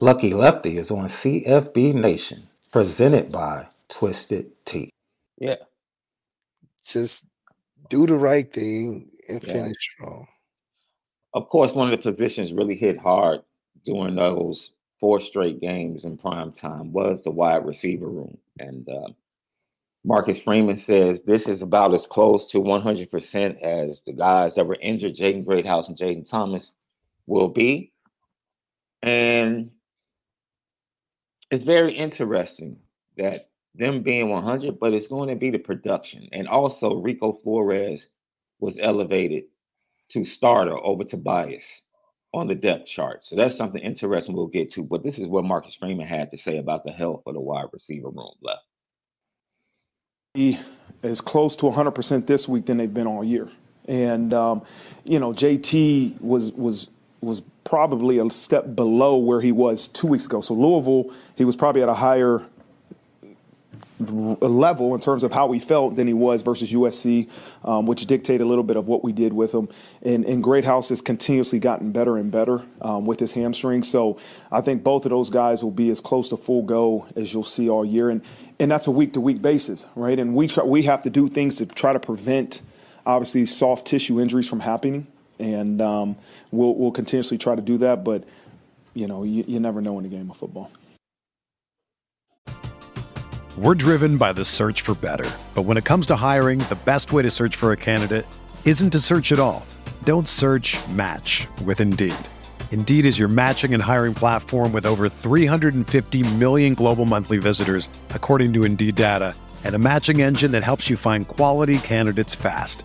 Lucky Lefty is on CFB Nation, presented by Twisted Tea. Yeah. Just do the right thing and Yeah. finish strong. Of course, one of the positions really hit hard during those four straight games in prime time was the wide receiver room. And uh, Marcus Freeman says this is about as close to 100% as the guys that were injured, Jaden Greathouse and Jaden Thomas, will be. And it's very interesting that them being 100, but it's going to be the production. And also, Rico Flores was elevated to starter over Tobias on the depth chart. So that's something interesting we'll get to. But this is what Marcus Freeman had to say about the health of the wide receiver room left. He is close to 100% this week than they've been all year. And um, you know, JT was was was probably a step below where he was two weeks ago. So Louisville, he was probably at a higher level in terms of how we felt than he was versus USC, um, which dictated a little bit of what we did with him. And, and Greathouse has continuously gotten better and better um, with his hamstring. So I think both of those guys will be as close to full go as you'll see all year. And and that's a week to week basis, right? And we try, we have to do things to try to prevent obviously soft tissue injuries from happening. And um, we'll we'll continuously try to do that, but you know you, you never know in the game of football. We're driven by the search for better. But when it comes to hiring, the best way to search for a candidate isn't to search at all. Don't search match with Indeed. Indeed is your matching and hiring platform with over 350 million global monthly visitors, according to Indeed data, and a matching engine that helps you find quality candidates fast.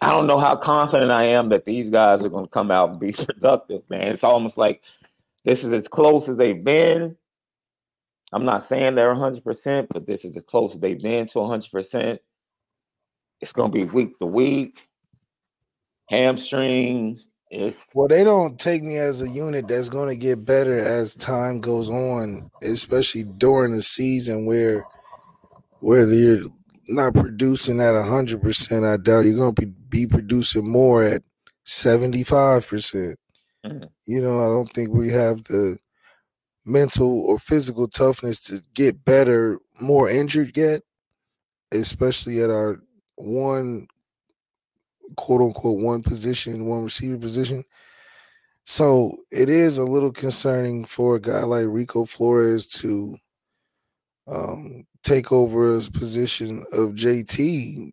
I don't know how confident I am that these guys are going to come out and be productive, man. It's almost like this is as close as they've been. I'm not saying they're 100%, but this is as close as they've been to 100%. It's going to be week to week, hamstrings. It's, Well, they don't take me as a unit that's going to get better as time goes on, especially during the season where where you're not producing at hundred percent. I doubt you're going to be, be producing more at seventy five percent. Mhm. You know, I don't think we have the mental or physical toughness to get better, more injured yet, especially at our one quote unquote one position, one receiver position. So it is a little concerning for a guy like Rico Flores to um, take over his position of JT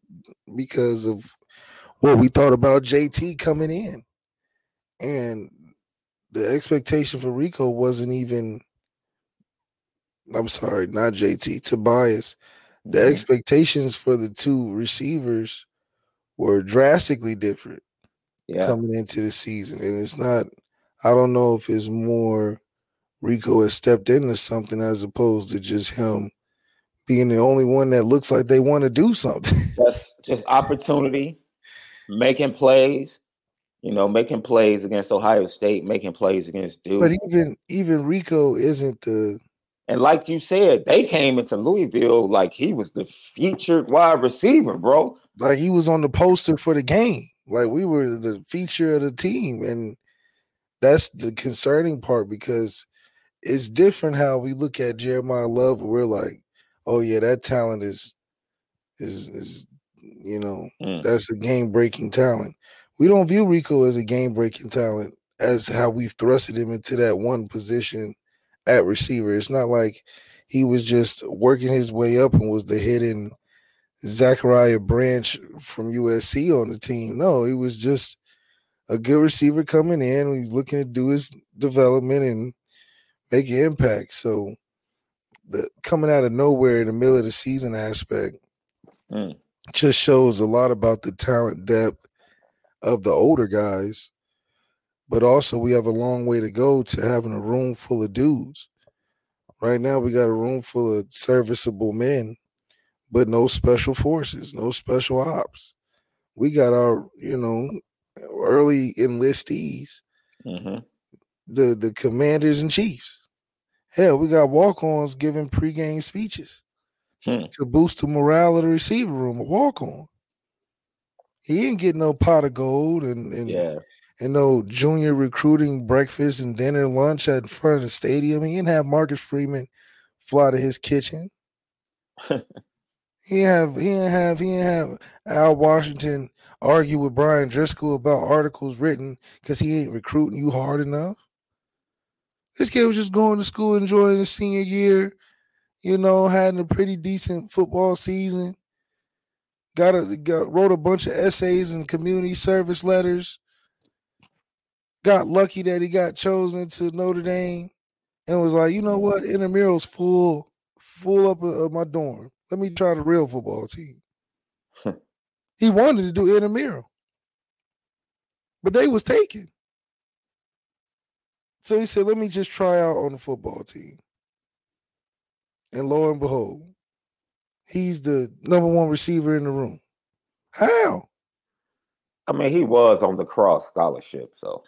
because of what we thought about JT coming in. And the expectation for Rico wasn't even, I'm sorry, not JT, Tobias. The Mhm. expectations for the two receivers were drastically different yeah. coming into the season. And it's not, I don't know if it's more Rico has stepped into something as opposed to just him being the only one that looks like they want to do something. just just opportunity, making plays, you know, making plays against Ohio State, making plays against Duke. but even even Rico isn't the and like you said, they came into Louisville like he was the featured wide receiver, bro. like he was on the poster for the game. Like we were the feature of the team. And that's the concerning part because it's different how we look at Jeremiyah Love we're like, oh yeah, that talent is is is you know, Mm. that's a game breaking talent. We don't view Rico as a game breaking talent as how we've thrusted him into that one position at receiver. It's not like he was just working his way up and was the hidden Zachariah Branch from USC on the team. No, he was just a good receiver coming in. He's looking to do his development and make an impact. So the coming out of nowhere in the middle of the season aspect Mm. just shows a lot about the talent depth of the older guys. But also we have a long way to go to having a room full of dudes. Right now we got a room full of serviceable men, but no special forces, no special ops. We got our, you know, early enlistees hmm the the commanders and chiefs. Hell, we got walk-ons giving pregame speeches Hmm. to boost the morale of the receiver room. A walk-on. He ain't getting no pot of gold and and, Yeah. and no junior recruiting breakfast and dinner lunch at front of the stadium. He didn't have Marcus Freeman fly to his kitchen. he didn't have he didn't have he didn't have Al Washington argue with Brian Driscoll about articles written because he ain't recruiting you hard enough. This kid was just going to school, enjoying his senior year, you know, having a pretty decent football season. Got a got wrote a bunch of essays and community service letters. Got lucky that he got chosen to Notre Dame, and was like, you know what, intramural's full, full up of, of my dorm. Let me try the real football team. he wanted to do intramural, but they was taken. So he said, let me just try out on the football team. And lo and behold, he's the number one receiver in the room. How? I mean, he was on the cross scholarship, so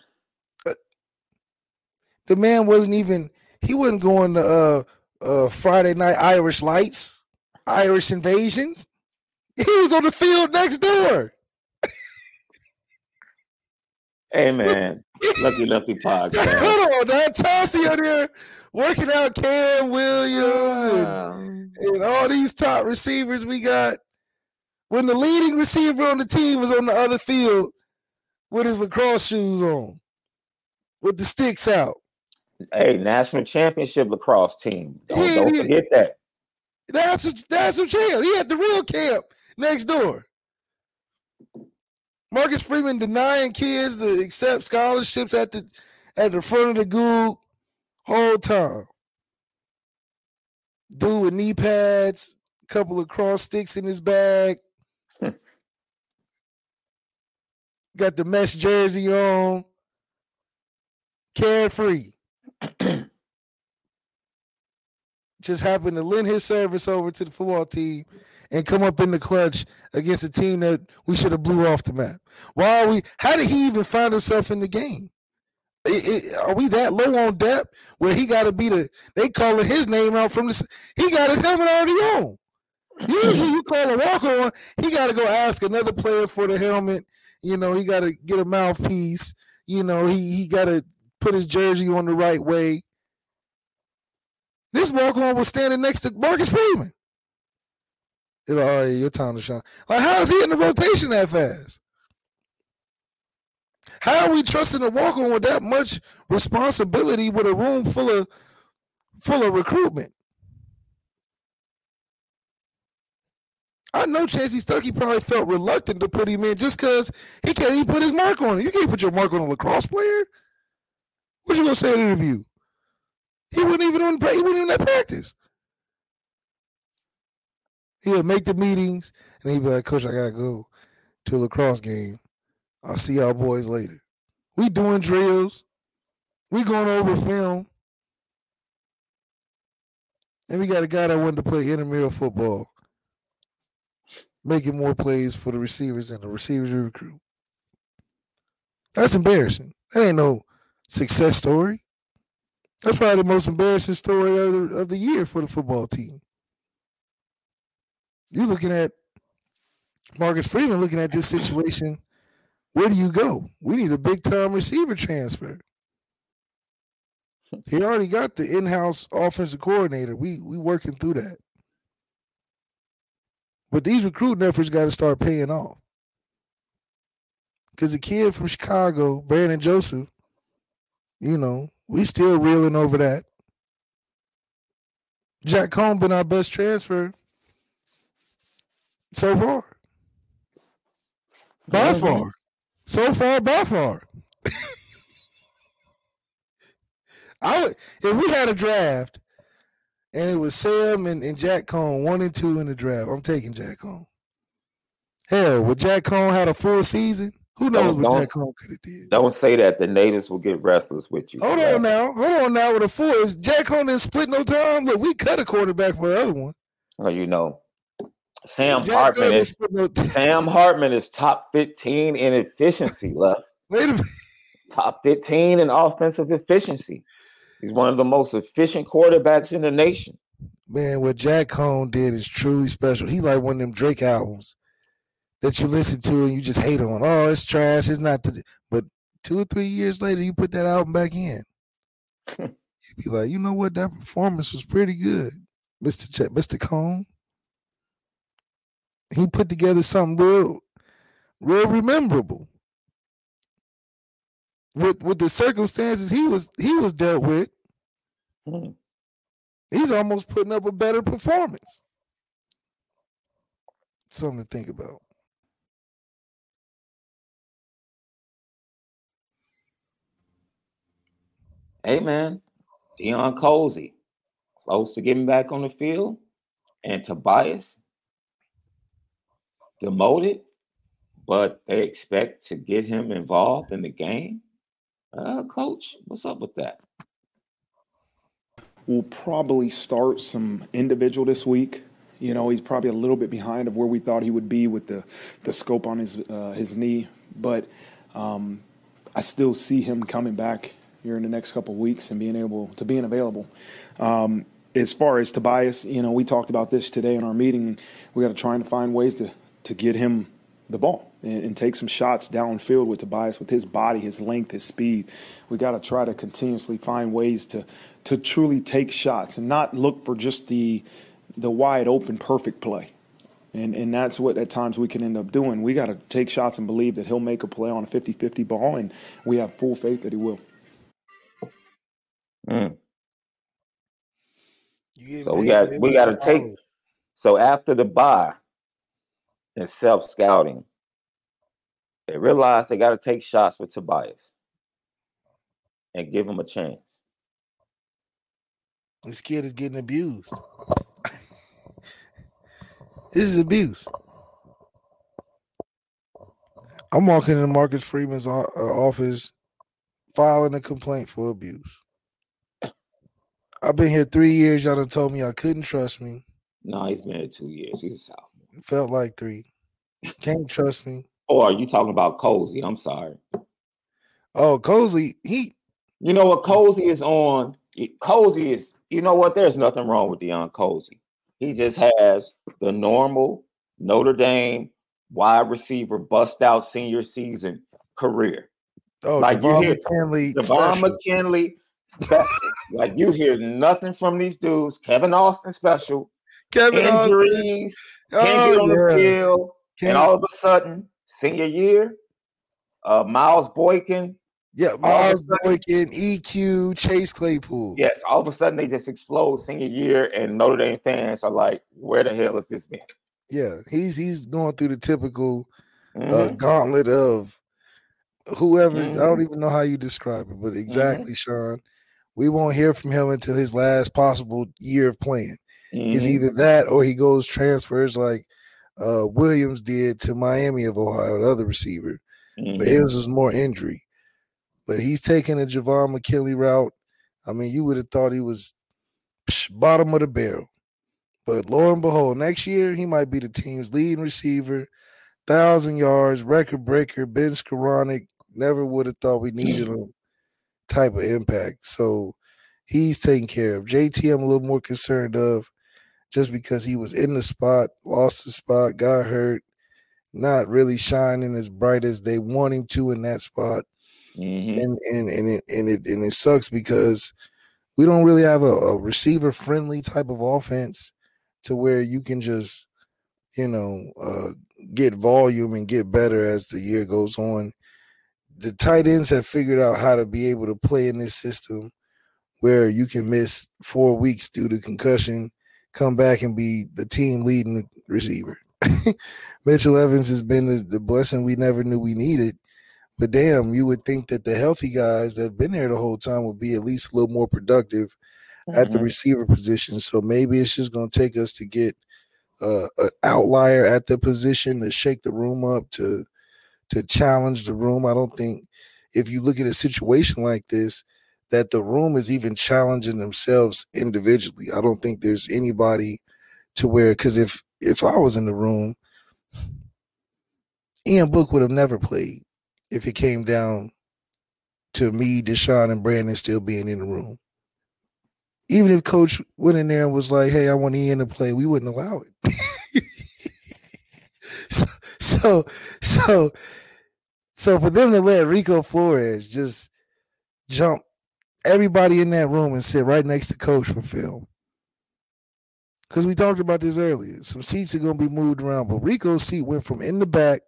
The man wasn't even he wasn't going to uh uh Friday night Irish lights, Irish invasions. He was on the field next door. hey man, Lucky Lefty podcast. Hold on, now Chansi out there working out Cam Williams and, Um, and all these top receivers we got. When the leading receiver on the team was on the other field, with his lacrosse shoes on, with the sticks out. Hey, national championship lacrosse team. Don't, yeah, don't forget that. That's a that's a champ. He had the real camp next door. Marcus Freeman denying kids to accept scholarships at the at the front of the Google whole time. Dude with knee pads, couple of cross sticks in his bag. Got the mesh jersey on. Carefree. Just happened to lend his service over to the football team and come up in the clutch against a team that we should have blew off the map. Why are we? How did he even find himself in the game? It, it, are we that low on depth where he got to be the? They calling his name out from the. He got his helmet already on. Usually, you call a walk on, he got to go ask another player for the helmet. You know, he got to get a mouthpiece. You know, he he got to put his jersey on the right way. This walk on was standing next to Marcus Freeman. He's like, oh, all right, your time to shine. Like, how is he in the rotation that fast? How are we trusting a on with that much responsibility with a room full of full of recruitment? I know Chansi Stuckey probably felt reluctant to put him in just because he can't even put his mark on it. You can't put your mark on a lacrosse player. What you gonna say in the interview? He wasn't even on. He wasn't in that practice. He'll make the meetings and he'd be like, "Coach, I gotta go to a lacrosse game. I'll see y'all boys later." We doing drills. We going over film. And we got a guy that wanted to play intramural football, making more plays for the receivers and the receivers recruit. That's embarrassing. That ain't no success story. That's probably the most embarrassing story of the, of the year for the football team. You're looking at Marcus Freeman looking at this situation. Where do you go? We need a big time receiver transfer. He already got the in-house offensive coordinator. We we working through that. But these recruiting efforts got to start paying off. Because the kid from Chicago, Brandon Joseph, you know, we still reeling over that. Jack Coan been our best transfer so far. By far. So far, by far. I would if we had a draft and it was Sam and, and Jack Coan, one and two in the draft. I'm taking Jack Coan. Hell, would Jack Coan had a full season? Who knows don't, what Jack Coan could have did? Don't say that. The natives will get restless with you. Hold on now. Hold on now. With a full, is Jack Coan didn't split no time? Look, we cut a quarterback for the other one. Well, you know, Sam Jack Hartman is Sam Hartman is top 15 in efficiency left. Wait a minute. Top 15 in offensive efficiency. He's one of the most efficient quarterbacks in the nation. Man, what Jack Coan did is truly special. He like one of them Drake albums that you listen to and you just hate on. Oh, it's trash. It's not the. But two or three years later, you put that album back in. You'd be like, you know what? That performance was pretty good, Mister Ch- Mister Coan. He put together something real, real rememberable. With with the circumstances he was he was dealt with, mm. he's almost putting up a better performance. Something to think about. Hey man, Deion Colzie, close to getting back on the field, and Tobias demoted, but they expect to get him involved in the game. Uh, coach, what's up with that? We'll probably start some individual this week. You know, he's probably a little bit behind of where we thought he would be with the the scope on his uh, his knee, but um, I still see him coming back here in the next couple weeks and being able to being available. Um, as far as Tobias, you know, we talked about this today in our meeting. We got to try and find ways to to get him the ball and, and, take some shots downfield with Tobias with his body, his length, his speed. We got to try to continuously find ways to to truly take shots and not look for just the the wide open perfect play. And, and that's what at times we can end up doing. We got to take shots and believe that he'll make a play on a 50 50 ball, and we have full faith that he will. Mm. So we got we got to take. So after the buy and self scouting, they realize they got to take shots with Tobias and give him a chance. This kid is getting abused. this is abuse. I'm walking into Marcus Freeman's uh, office filing a complaint for abuse. I've been here three years. Y'all done told me y'all couldn't trust me. No, he's been here two years. He's a sophomore. Felt like three. Can't trust me. Or are you talking about Colzie? I'm sorry. Oh, Colzie, he. You know what? Colzie is on. Colzie is. You know what? There's nothing wrong with Deion Colzie. He just has the normal Notre Dame wide receiver bust out senior season career. Oh, like Javon you hear McKinley, Javon McKinley, like you hear nothing from these dudes. Kevin Austin special. Kevin injuries, Austin. oh, on the field, and all of a sudden, senior year, uh, Miles Boykin. Yeah, Miles Boykin, EQ, Chase Claypool. Yes, all of a sudden they just explode senior year, and Notre Dame fans are like, "Where the hell is this man?" Yeah, he's he's going through the typical uh, mm-hmm. uh, gauntlet of whoever. Mm-hmm. I don't even know how you describe it, but exactly, mm-hmm. Shaun. We won't hear from him until his last possible year of playing. Mm-hmm. It's either that or he goes transfers like uh, Williams did to Miami of Ohio, the other receiver. Mm-hmm. But his was more injury. But he's taking a Javon McKinley route. I mean, you would have thought he was psh, bottom of the barrel. But lo and behold, next year he might be the team's leading receiver, thousand yards, record breaker, Ben Skowronek. Never would have thought we needed him type of impact. So he's taken care of. JT, I'm a little more concerned of just because he was in the spot, lost the spot, got hurt, not really shining as bright as they want him to in that spot. Mm-hmm. And and and it and it and it sucks because we don't really have a, a receiver friendly type of offense to where you can just you know uh, get volume and get better as the year goes on the tight ends have figured out how to be able to play in this system where you can miss four weeks due to concussion, come back and be the team leading receiver. Mitchell Evans has been the, the, blessing we never knew we needed. But damn, you would think that the healthy guys that have been there the whole time would be at least a little more productive mm-hmm. at the mm-hmm. receiver position. So maybe it's just going to take us to get uh, an outlier at the position to shake the room up to to challenge the room. I don't think if you look at a situation like this, that the room is even challenging themselves individually. I don't think there's anybody to where because if if I was in the room, Ian Book would have never played if it came down to me, DeShone, and Brandon still being in the room. Even if coach went in there and was like, hey, I want Ian to play, we wouldn't allow it. so, so, so, so for them to let Rico Flores just jump everybody in that room and sit right next to coach for film. Because we talked about this earlier. Some seats are going to be moved around, but Rico's seat went from in the back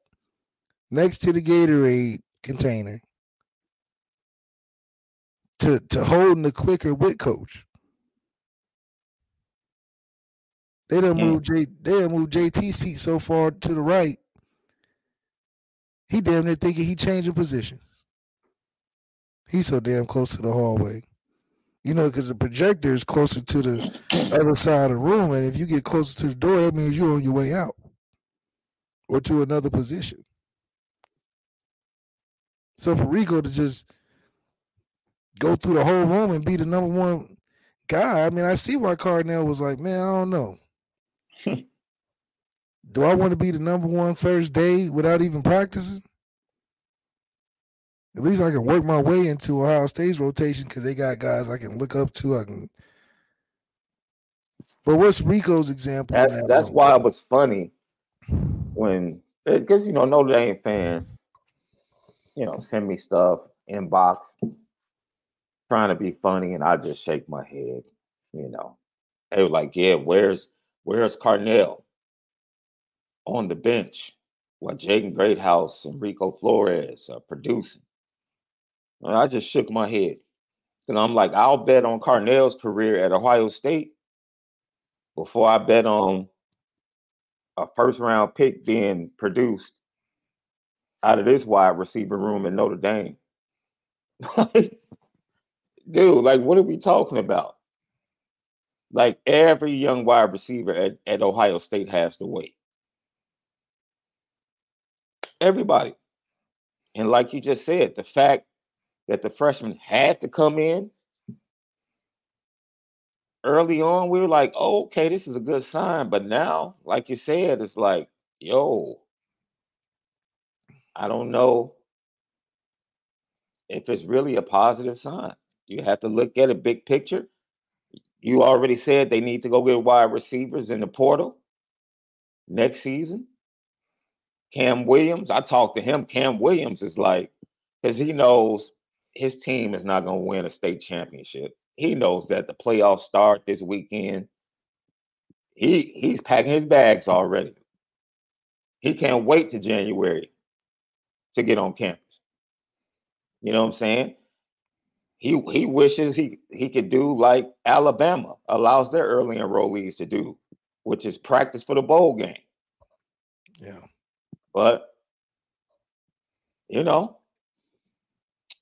next to the Gatorade container to, to holding the clicker with coach. They done hmm. moved J they done moved JT seat so far to the right he damn near thinking he changing position. He's so damn close to the hallway. You know, because the projector is closer to the other side of the room. And if you get closer to the door, that means you're on your way out or to another position. So for Rico to just go through the whole room and be the number one guy, I mean, I see why Carnell was like, man, I don't know. Do I want to be the number one first day without even practicing? At least I can work my way into Ohio State's rotation because they got guys I can look up to. I can. But what's Rico's example? That's that that's why it was funny when eh, because you know Notre Dame fans, you know, send me stuff inbox trying to be funny, and I just shake my head. You know, they were like, "Yeah, where's where's Carnell on the bench while Jaden Greathouse and Rico Flores are producing. And I just shook my head. And I'm like, I'll bet on Carnell's career at Ohio State before I bet on a first round pick being produced out of this wide receiver room in Notre Dame. Dude, like, what are we talking about? Like, every young wide receiver at, at Ohio State has to wait. Everybody. And like you just said, the fact that the freshmen had to come in early on, we were like, oh, okay, this is a good sign. But now, like you said, it's like, yo, I don't know if it's really a positive sign. You have to look at a big picture. You already said they need to go get wide receivers in the portal next season. Cam Williams, I talked to him. Cam Williams is like, because he knows his team is not going to win a state championship. He knows that the playoffs start this weekend. He he's packing his bags already. He can't wait to January to get on campus. You know what I'm saying? He he wishes he he could do like Alabama allows their early enrollees to do, which is practice for the bowl game. Yeah. But you know,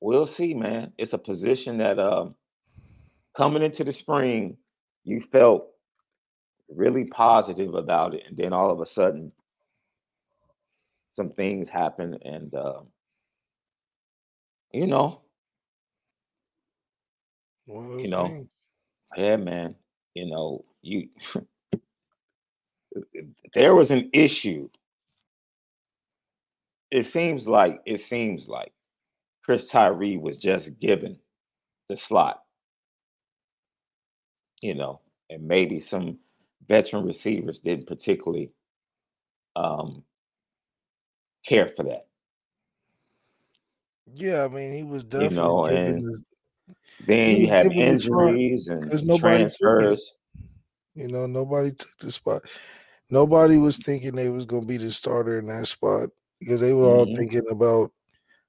we'll see, man. It's a position that um coming into the spring, you felt really positive about it, and then all of a sudden, some things happen, and uh, you know, you know, things. yeah, man. You know, you there was an issue. It seems like it seems like Chris Tyree was just given the slot you know, and maybe some veteran receivers didn't particularly um, care for that. Yeah, I mean, he was definitely. You know, and then you have injuries and transfers. You know, nobody took the spot. Nobody was thinking they was going to be the starter in that spot because they were all mm-hmm. thinking about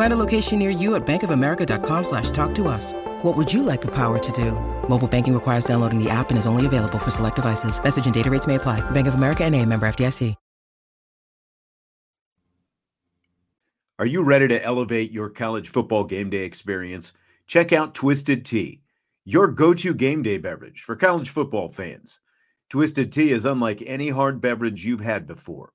Find a location near you at bankofamerica.com slash talk to us. What would you like the power to do? Mobile banking requires downloading the app and is only available for select devices. Message and data rates may apply. Bank of America and a member FDIC. Are you ready to elevate your college football game day experience? Check out Twisted Tea, your go-to game day beverage for college football fans. Twisted Tea is unlike any hard beverage you've had before.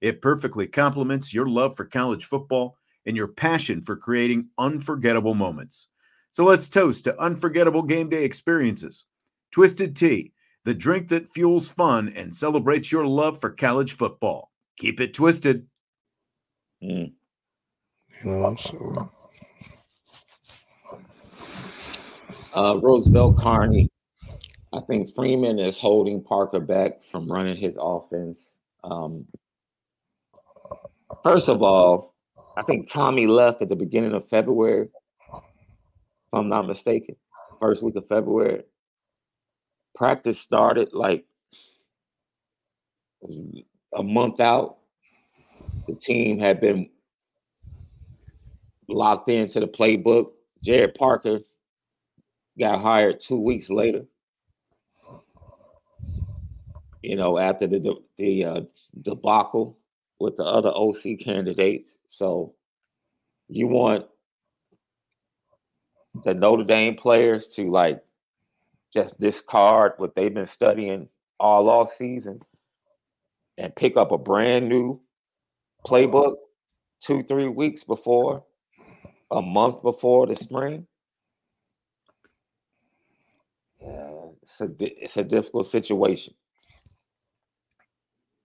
It perfectly complements your love for college football and your passion for creating unforgettable moments. So let's toast to unforgettable game day experiences. Twisted Tea, the drink that fuels fun and celebrates your love for college football. Keep it twisted. Mm. You know, so. Uh, Roosevelt Carney. I think Freeman is holding Parker back from running his offense. Um, first of all, I think Tommy left at the beginning of February if I'm not mistaken, first week of February. Practice started like a month out. The team had been locked into the playbook. Gerad Parker got hired two weeks later. You know, after the the uh, debacle with the other OC candidates. So you want the Notre Dame players to like just discard what they've been studying all off season and pick up a brand new playbook two, three weeks before, a month before the spring. Yeah, it's a it's a difficult situation.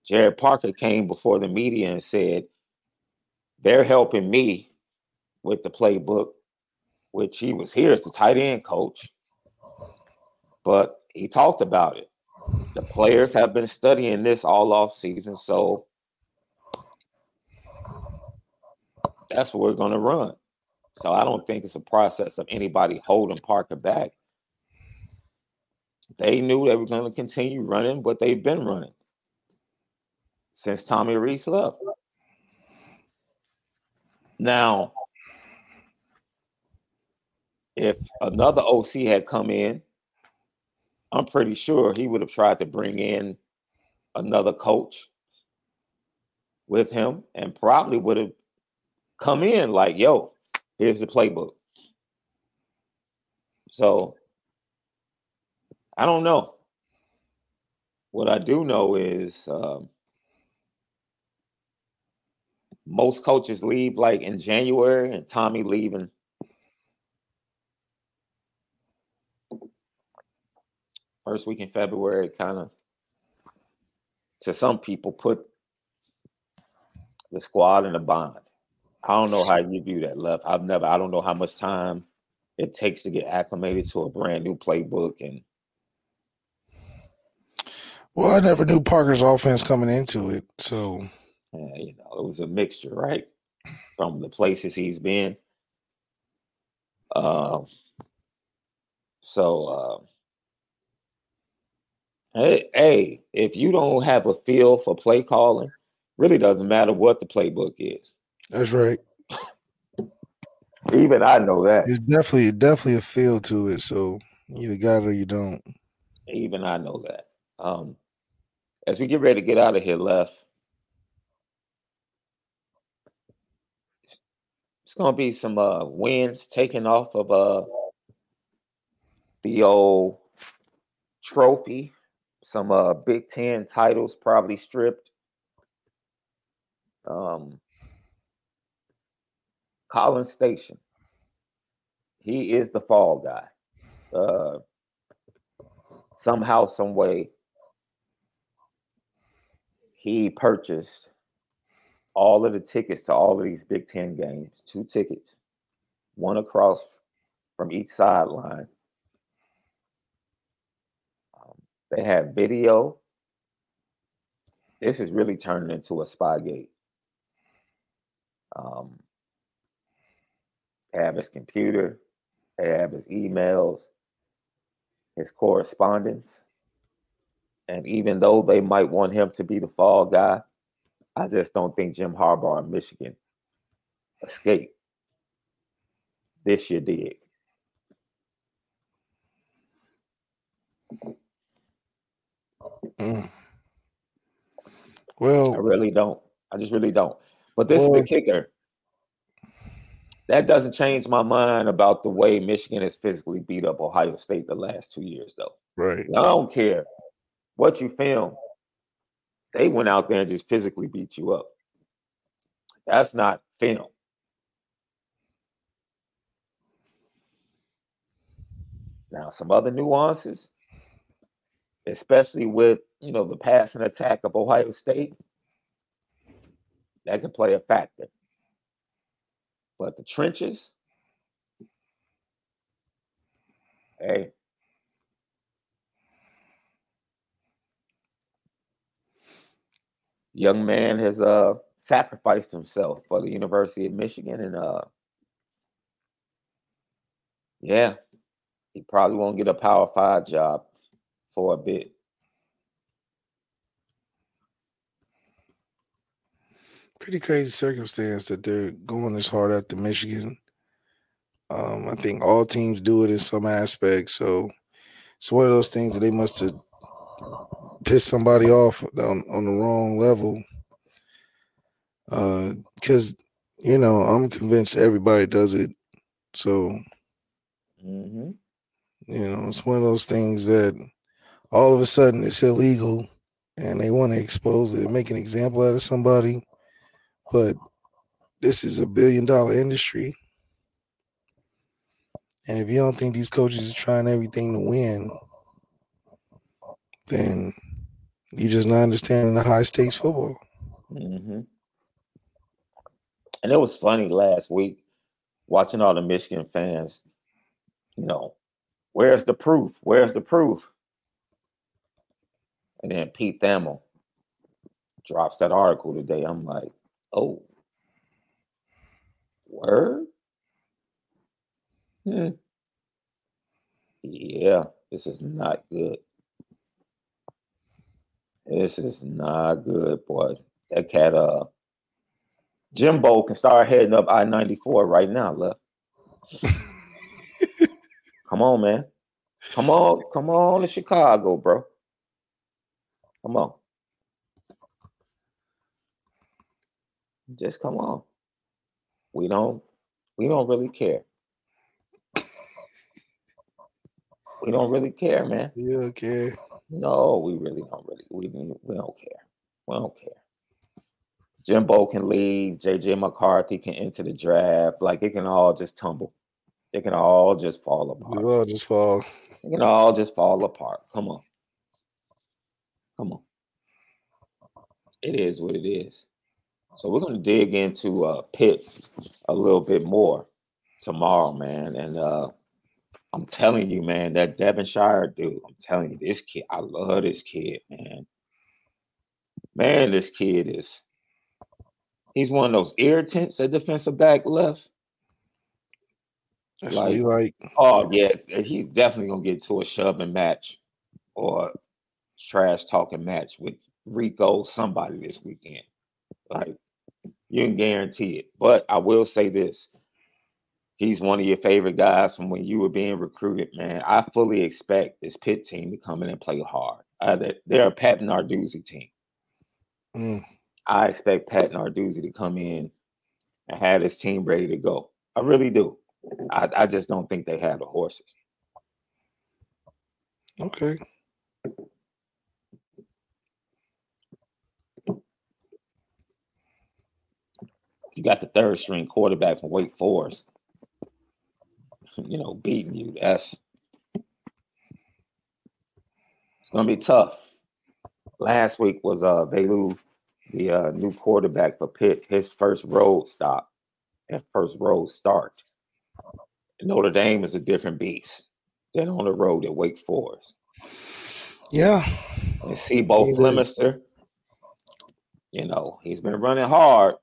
Gerad Parker came before the media and said they're helping me with the playbook, which he was here as the tight end coach. But he talked about it. The players have been studying this all off season, so that's what we're going to run. So I don't think it's a process of anybody holding Parker back. They knew they were going to continue running what they've been running since Tommy Rees left. Now, if another OC had come in, I'm pretty sure he would have tried to bring in another coach with him and probably would have come in like, yo, here's the playbook. So I don't know. What I do know is um, most coaches leave like in January, and Tommy leaving first week in February. Kind of to some people put the squad in a bond. I don't know how you view that left. I've never. I don't know how much time it takes to get acclimated to a brand new playbook and. Well, I never knew Parker's offense coming into it, so uh, you know, it was a mixture, right? From the places he's been. Um, so, uh, hey, hey, if you don't have a feel for play calling, really doesn't matter what the playbook is. That's right. Even I know that. It's definitely definitely a feel to it. So you either got it or you don't. Even I know that. Um, as we get ready to get out of here, left. It's gonna be some uh wins taken off of uh the old trophy, some uh Big Ten titles probably stripped. Um Connor Stalions. He is the fall guy. Uh somehow, some way, he purchased all of the tickets to all of these Big Ten games, two tickets, one across from each sideline. Um, they have video. This is really turning into a Spygate. Um, they have his computer, they have his emails, his correspondence. And even though they might want him to be the fall guy, I just don't think Jim Harbaugh in Michigan escaped this year did. Mm. Well, I really don't. I just really don't. But this well, is the kicker. That doesn't change my mind about the way Michigan has physically beat up Ohio State the last two years, though. Right. I don't care what you film. They went out there and just physically beat you up. That's not film. Now, some other nuances, especially with you know the passing attack of Ohio State, that could play a factor. But the trenches, hey, young man has uh sacrificed himself for the University of Michigan and uh yeah, he probably won't get a power five job for a bit. Pretty crazy circumstance that they're going this hard after Michigan. Um, I think all teams do it in some aspects. So it's one of those things that they must have piss somebody off on, on the wrong level. Uh, because you know, I'm convinced everybody does it. So Mm-hmm. You know, it's one of those things that all of a sudden it's illegal and they want to expose it and make an example out of somebody. But this is a billion dollar industry. And if you don't think these coaches are trying everything to win, then you just not understanding the high stakes football. Mm-hmm. And it was funny last week watching all the Michigan fans. You know, where's the proof? Where's the proof? And then Pete Thamel drops that article today. I'm like, oh, word? Hmm. Yeah, this is not good. This is not good, boy. That cat, uh, Jimbo can start heading up I 94 right now, left. come on, man. Come on, come on to Chicago, bro. Come on. Just come on. We don't we don't really care. we don't really care, man. You don't care. No, we really don't really we, we don't care. We don't care. Jimbo can leave, JJ McCarthy can enter the draft. Like it can all just tumble. It can all just fall apart. It all just fall. It can all just fall apart. Come on. Come on. It is what it is. So we're going to dig into uh, Pitt a little bit more tomorrow, man. And uh, I'm telling you, man, that Devonshire dude, I'm telling you, this kid, I love this kid, man. Man, this kid is, he's one of those irritants at defensive back left. That's like, like. Oh, yeah, he's definitely going to get to a shoving match or trash talking match with Rico, somebody this weekend. Like, you can guarantee it. But I will say this he's one of your favorite guys from when you were being recruited, man. I fully expect this Pitt team to come in and play hard. Uh, they're a Pat Narduzzi team. Mm. I expect Pat Narduzzi to come in and have his team ready to go. I really do. I, I just don't think they have the horses. Okay. You got the third string quarterback from Wake Forest you know, beating you. That's it's gonna be tough. Last week was uh Veilleux, the uh, new quarterback for Pitt, his first road stop and first road start. Notre Dame is a different beast than on the road at Wake Forest. Yeah. And see both Flemister, you know, he's been running hard.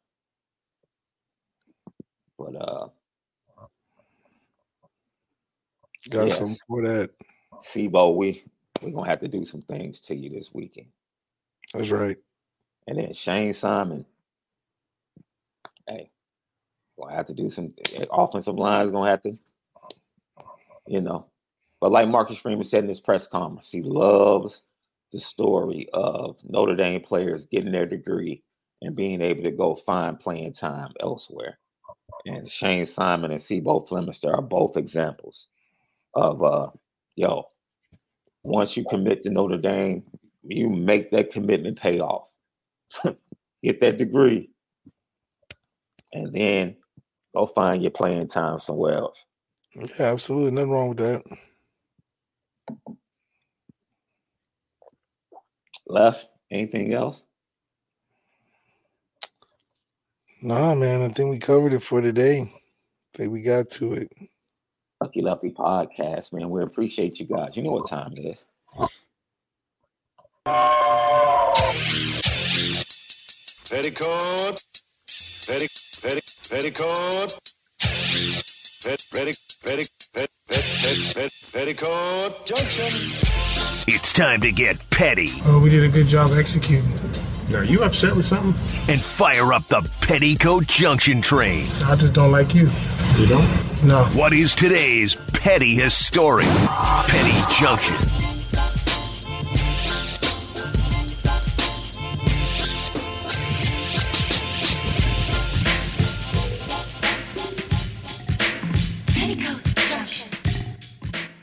But uh Got yes. some for that. C'Bo, we we're gonna have to do some things to you this weekend. That's right. And then Shayne Simon. Hey, gonna have to do some eh, offensive lines gonna have to, you know. But like Marcus Freeman said in his press conference, he loves the story of Notre Dame players getting their degree and being able to go find playing time elsewhere. And Shayne Simon and C'Bo Flemister are both examples of uh yo, once you commit to Notre Dame, you make that commitment pay off. Get that degree. And then go find your playing time somewhere else. Yeah, absolutely. Nothing wrong with that. Left. Anything else? Nah, man. I think we covered it for today. I think we got to it. Lucky Lefty podcast, man. We appreciate you guys. You know what time it is. Petticoat. Petty, petty, petticoat. Pet, petty, petty, pet, pet, pet, pet, petticoat junction. It's time to get petty. Oh, we did a good job executing. Are you upset with something? And fire up the Petticoat Junction train. I just don't like you. You don't? No. What is today's petty historic Petty Junction?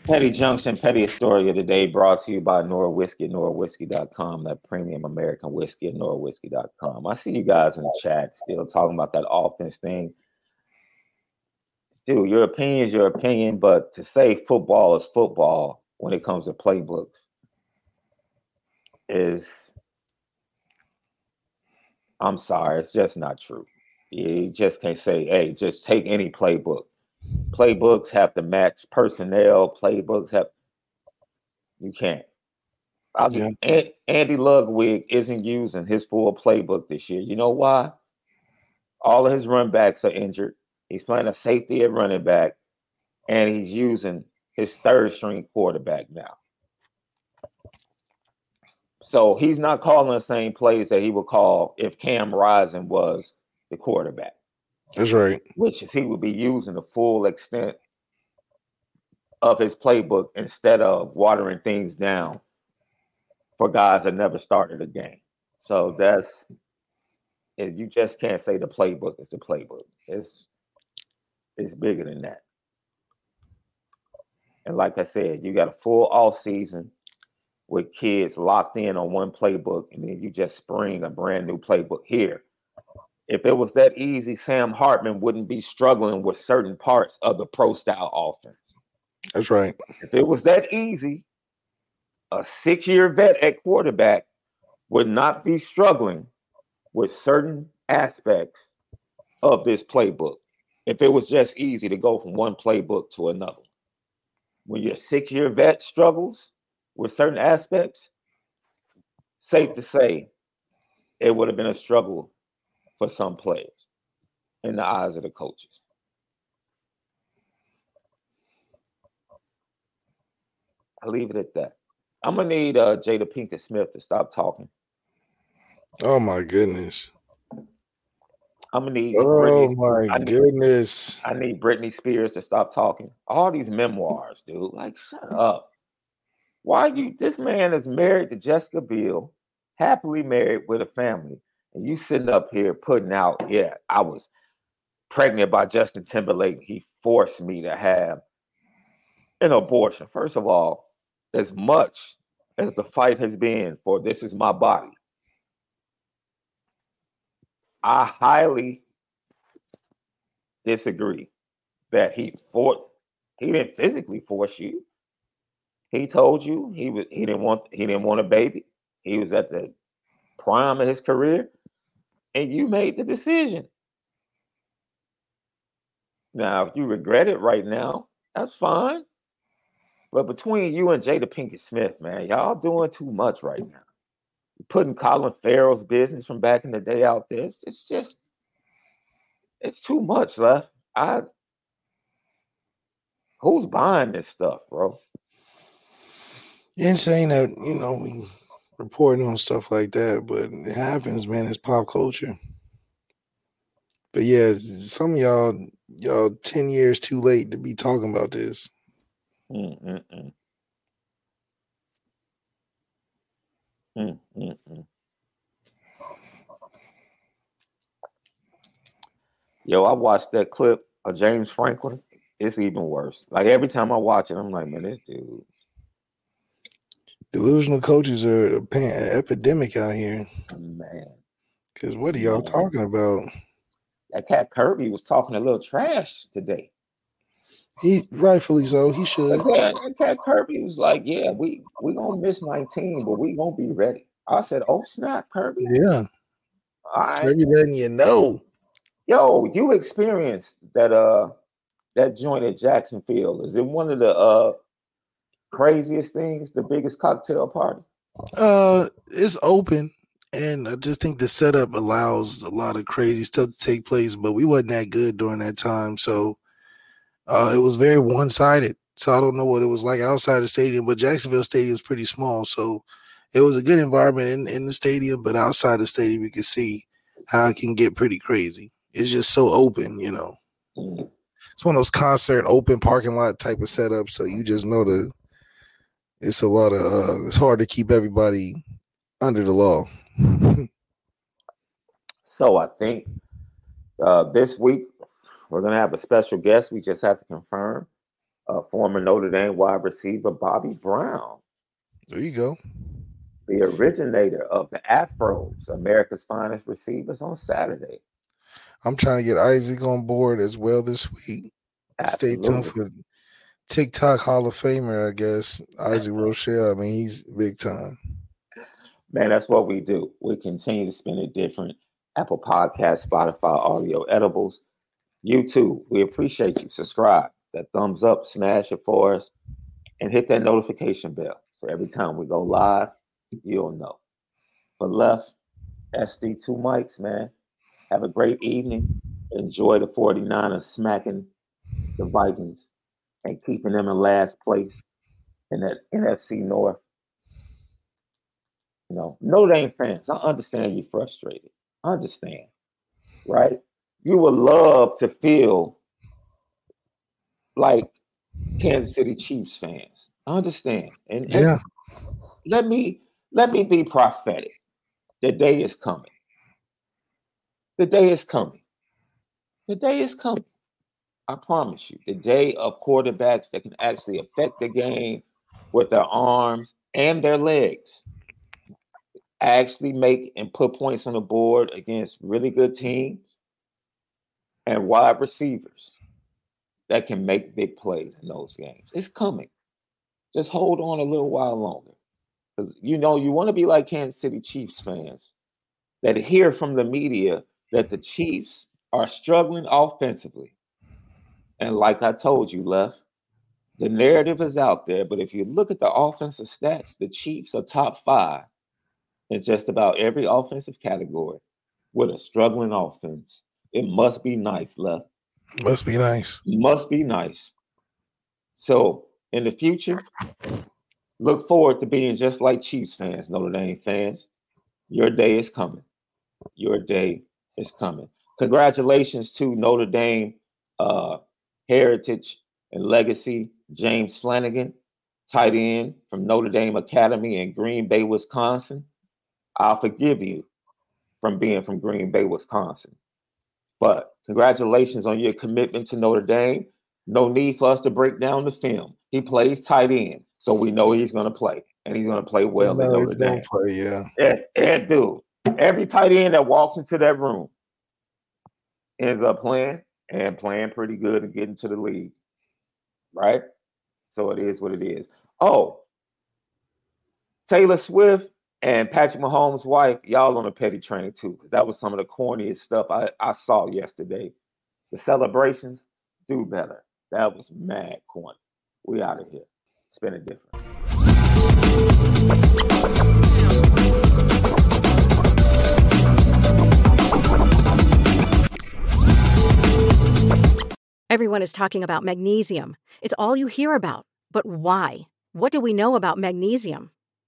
Petty Junction, Petty Story of the Day brought to you by Nora Whiskey, NoraWhiskey.com, that premium American whiskey at NoraWhiskey.com. I see you guys in the chat still talking about that offense thing. Dude, your opinion is your opinion, but to say football is football when it comes to playbooks is, I'm sorry, it's just not true. You just can't say, hey, just take any playbook playbooks have to match personnel. Playbooks have you can't. I'll yeah. Andy Ludwig isn't using his full playbook this year. You know why? All of his run backs are injured. He's playing a safety at running back, and he's using his third string quarterback now. So he's not calling the same plays that he would call if Cam Rising was the quarterback. That's right. Which is he would be using the full extent of his playbook instead of watering things down for guys that never started a game. So that's you just can't say the playbook is the playbook. It's it's bigger than that. And like I said, you got a full off season with kids locked in on one playbook, and then you just spring a brand new playbook here if it was that easy, Sam Hartman wouldn't be struggling with certain parts of the pro style offense. That's right. If it was that easy, a six year vet at quarterback would not be struggling with certain aspects of this playbook. If it was just easy to go from one playbook to another. When your six year vet struggles with certain aspects, safe to say it would have been a struggle for some players in the eyes of the coaches. I'll leave it at that. I'm gonna need uh, Jada Pinkett Smith to stop talking. Oh my goodness. I'm gonna need. Oh Britney, my I need, goodness. I need Britney Spears to stop talking. All these memoirs, dude. Like, shut up. Why you? This man is married to Jessica Biel, happily married with a family. And you sitting up here putting out, yeah, I was pregnant by Justin Timberlake. He forced me to have an abortion. First of all, as much as the fight has been for this is my body, I highly disagree that he fought. He didn't physically force you. He told you he was he didn't want he didn't want a baby. He was at the prime of his career and you made the decision. Now, if you regret it right now, that's fine. But between you and Jada Pinkett Smith, man, y'all doing too much right now. Putting Colin Farrell's business from back in the day out there. It's, it's just, it's too much left. I, who's buying this stuff, bro? Insane that you know we reporting on stuff like that, but it happens, man. It's pop culture. But yeah, some of y'all, y'all, ten years too late to be talking about this. Mm-mm-mm. Mm-mm-mm. Yo, I watched that clip of James Franklin. It's even worse. Like every time I watch it, I'm like, man, this dude Delusional coaches are an epidemic out here. Man. Because what are y'all talking about? That cat Kirby was talking a little trash today. He rightfully so. He should. Cat Kirby was like, "Yeah, we we gonna miss 19, but we gonna be ready." I said, "Oh snap, Kirby!" Yeah. All right. Kirby letting you know. Yo, you experienced that uh that joint at Jacksonville. Is it one of the uh craziest things, the biggest cocktail party? Uh, it's open, and I just think the setup allows a lot of crazy stuff to take place. But we wasn't that good during that time, so uh, it was very one sided. So I don't know what it was like outside the stadium, but Jacksonville Stadium is pretty small, so it was a good environment in, in the stadium. But outside the stadium, you can see how it can get pretty crazy. It's just so open, you know. Mm. It's one of those concert open parking lot type of setups, so you just know the it's a lot of uh, it's hard to keep everybody under the law. so I think uh, this week we're gonna have a special guest. We just have to confirm. uh, former Notre Dame wide receiver Bobby Brown. There you go. The originator of the Afros, America's finest receivers, on Saturday. I'm trying to get Isaac on board as well this week. Absolutely. Stay tuned for TikTok Hall of Famer, I guess. Isaac Rochell. I mean, he's big time. Man, that's what we do. We continue to spin it different. Apple Podcast, Spotify, Audio Edibles, YouTube. We appreciate you. Subscribe. That thumbs up, smash it for us, and hit that notification bell. So every time we go live, you'll know. But left, SD2 mics, man. Have a great evening. Enjoy the 49ers smacking the Vikings and keeping them in last place in that NFC North. You know, Notre Dame fans, I understand you're frustrated. I understand, right? You would love to feel like Kansas City Chiefs fans. I understand. And, and Yeah. let me let me be prophetic. The day is coming. The day is coming. The day is coming. I promise you. The day of quarterbacks that can actually affect the game with their arms and their legs. Actually make and put points on the board against really good teams and wide receivers that can make big plays in those games. It's coming. Just hold on a little while longer. Because you know, you want to be like Kansas City Chiefs fans that hear from the media that the Chiefs are struggling offensively. And like I told you, Left, the narrative is out there. But if you look at the offensive stats, the Chiefs are top five in just about every offensive category with a struggling offense. It must be nice, Left. Must be nice. Must be nice. So in the future, look forward to being just like Chiefs fans, Notre Dame fans. Your day is coming. Your day is coming. Congratulations to Notre Dame uh, heritage and legacy, James Flanagan, tight end from Notre Dame Academy in Green Bay, Wisconsin. I'll forgive you from being from Green Bay, Wisconsin. But congratulations on your commitment to Notre Dame. No need for us to break down the film. He plays tight end, so we know he's going to play, and he's going to play well No, in Notre Dame. play, yeah. And, and dude, every tight end that walks into that room ends up playing and playing pretty good and getting to the league, right? So it is what it is. Oh, Taylor Swift and Patrick Mahomes' wife, y'all on a petty train too, because that was some of the corniest stuff I, I saw yesterday. The celebrations do better. That was mad corny. We out of here. Spin it different. Everyone is talking about magnesium. It's all you hear about. But why? What do we know about magnesium?